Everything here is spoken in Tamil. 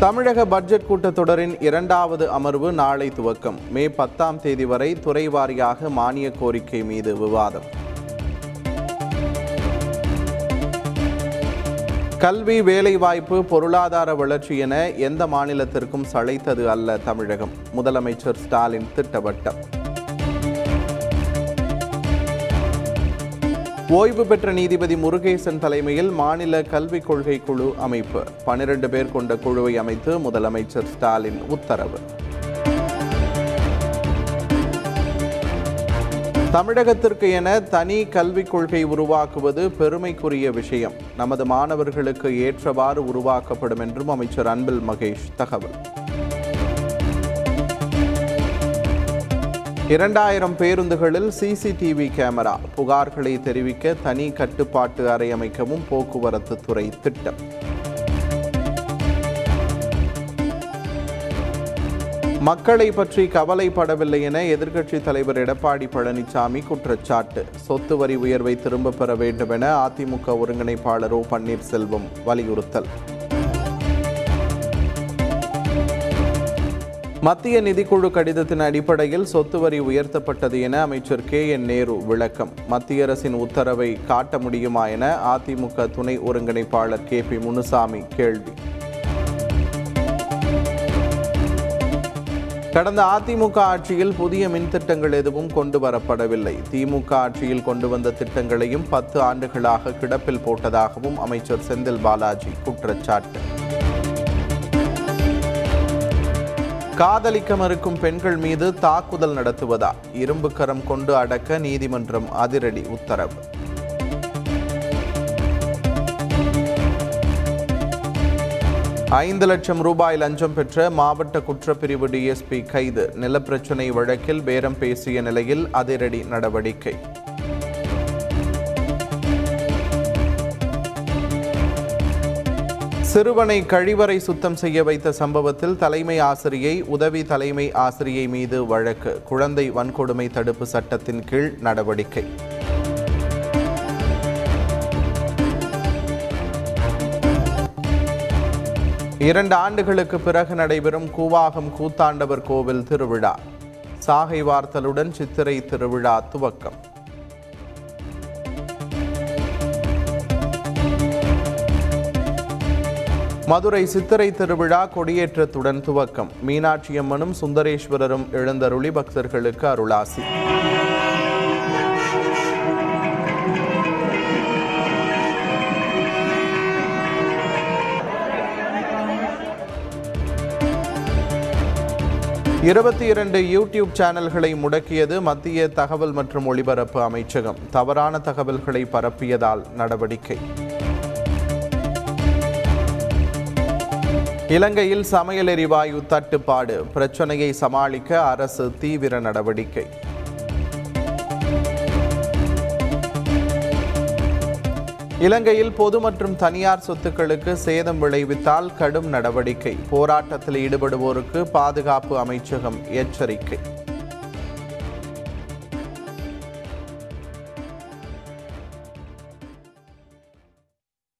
தமிழக பட்ஜெட் கூட்டத்தொடரின் இரண்டாவது அமர்வு நாளை துவக்கம். மே பத்தாம் தேதி வரை துறை வாரியாக மானிய கோரிக்கை மீது விவாதம். கல்வி வேலைவாய்ப்பு பொருளாதார வளர்ச்சி என எந்த மாநிலத்திற்கும் சளைத்தது அல்ல தமிழகம். முதலமைச்சர் ஸ்டாலின் திட்டவட்டம். ஓய்வு பெற்ற நீதிபதி முருகேசன் தலைமையில் மாநில கல்விக் கொள்கை குழு அமைப்பு. பனிரெண்டு பேர் கொண்ட குழுவை அமைத்து முதலமைச்சர் ஸ்டாலின் உத்தரவு. தமிழகத்திற்கு என தனி கல்விக் கொள்கை உருவாக்குவது பெருமைக்குரிய விஷயம். நமது மாணவர்களுக்கு ஏற்றவாறு உருவாக்கப்படும் என்றும் அமைச்சர் அன்பில் மகேஷ் தகவல். இரண்டாயிரம் பேருந்துகளில் சிசிடிவி கேமரா. புகார்களை தெரிவிக்க தனி கட்டுப்பாட்டு அறை அமைக்கவும் போக்குவரத்து துறை திட்டம். மக்களை பற்றி கவலைப்படவில்லை என எதிர்க்கட்சித் தலைவர் எடப்பாடி பழனிசாமி குற்றச்சாட்டு. சொத்து வரி உயர்வை திரும்பப் பெற வேண்டும் என அதிமுக ஒருங்கிணைப்பாளர் ஓ பன்னீர்செல்வம் வலியுறுத்தல். மத்திய நிதிக்குழு கடிதத்தின் அடிப்படையில் சொத்து வரி உயர்த்தப்பட்டது என அமைச்சர் கே என் நேரு விளக்கம். மத்திய அரசின் உத்தரவை காட்ட முடியுமா என அதிமுக துணை ஒருங்கிணைப்பாளர் கே பி முனுசாமி கேள்வி. கடந்த அதிமுக ஆட்சியில் புதிய மின் திட்டங்கள் எதுவும் கொண்டு வரப்படவில்லை. திமுக ஆட்சியில் கொண்டு வந்த திட்டங்களையும் பத்து ஆண்டுகளாக கிடப்பில் போட்டதாகவும் அமைச்சர் செந்தில் பாலாஜி குற்றச்சாட்டு. காதலிக்க மறுக்கும் பெண்கள் மீது தாக்குதல் நடத்துவதா? இரும்பு கரம் கொண்டு அடக்க நீதிமன்றம் அதிரடி உத்தரவு. ஐந்து லட்சம் ரூபாய் லஞ்சம் பெற்ற மாவட்ட குற்றப்பிரிவு டிஎஸ்பி கைது. நிலப்பிரச்சினை வழக்கில் பேரம் பேசிய நிலையில் அதிரடி நடவடிக்கை. சிறுவனை கழிவறை சுத்தம் செய்ய வைத்த சம்பவத்தில் தலைமை ஆசிரியை உதவி தலைமை ஆசிரியை மீது வழக்கு. குழந்தை வன்கொடுமை தடுப்பு சட்டத்தின் கீழ் நடவடிக்கை. இரண்டு ஆண்டுகளுக்கு பிறகு நடைபெறும் கூவாகம் கூத்தாண்டவர் கோவில் திருவிழா. சாகை வார்த்தலுடன் சித்திரை திருவிழா துவக்கம். மதுரை சித்திரை திருவிழா கொடியேற்றத்துடன் துவக்கம். மீனாட்சியம்மனும் சுந்தரேஸ்வரரும் எழுந்தருளி பக்தர்களுக்கு அருளாசி. இருபத்தி இரண்டு யூடியூப் சேனல்களை முடக்கியது மத்திய தகவல் மற்றும் ஒளிபரப்பு அமைச்சகம். தவறான தகவல்களை பரப்பியதால் நடவடிக்கை. இலங்கையில் சமையல் எரிவாயு தட்டுப்பாடு. பிரச்சனையை சமாளிக்க அரசு தீவிர நடவடிக்கை. இலங்கையில் பொது மற்றும் தனியார் சொத்துக்களுக்கு சேதம் விளைவித்தால் கடும் நடவடிக்கை. போராட்டத்தில் ஈடுபடுவோருக்கு பாதுகாப்பு அமைச்சகம் எச்சரிக்கை.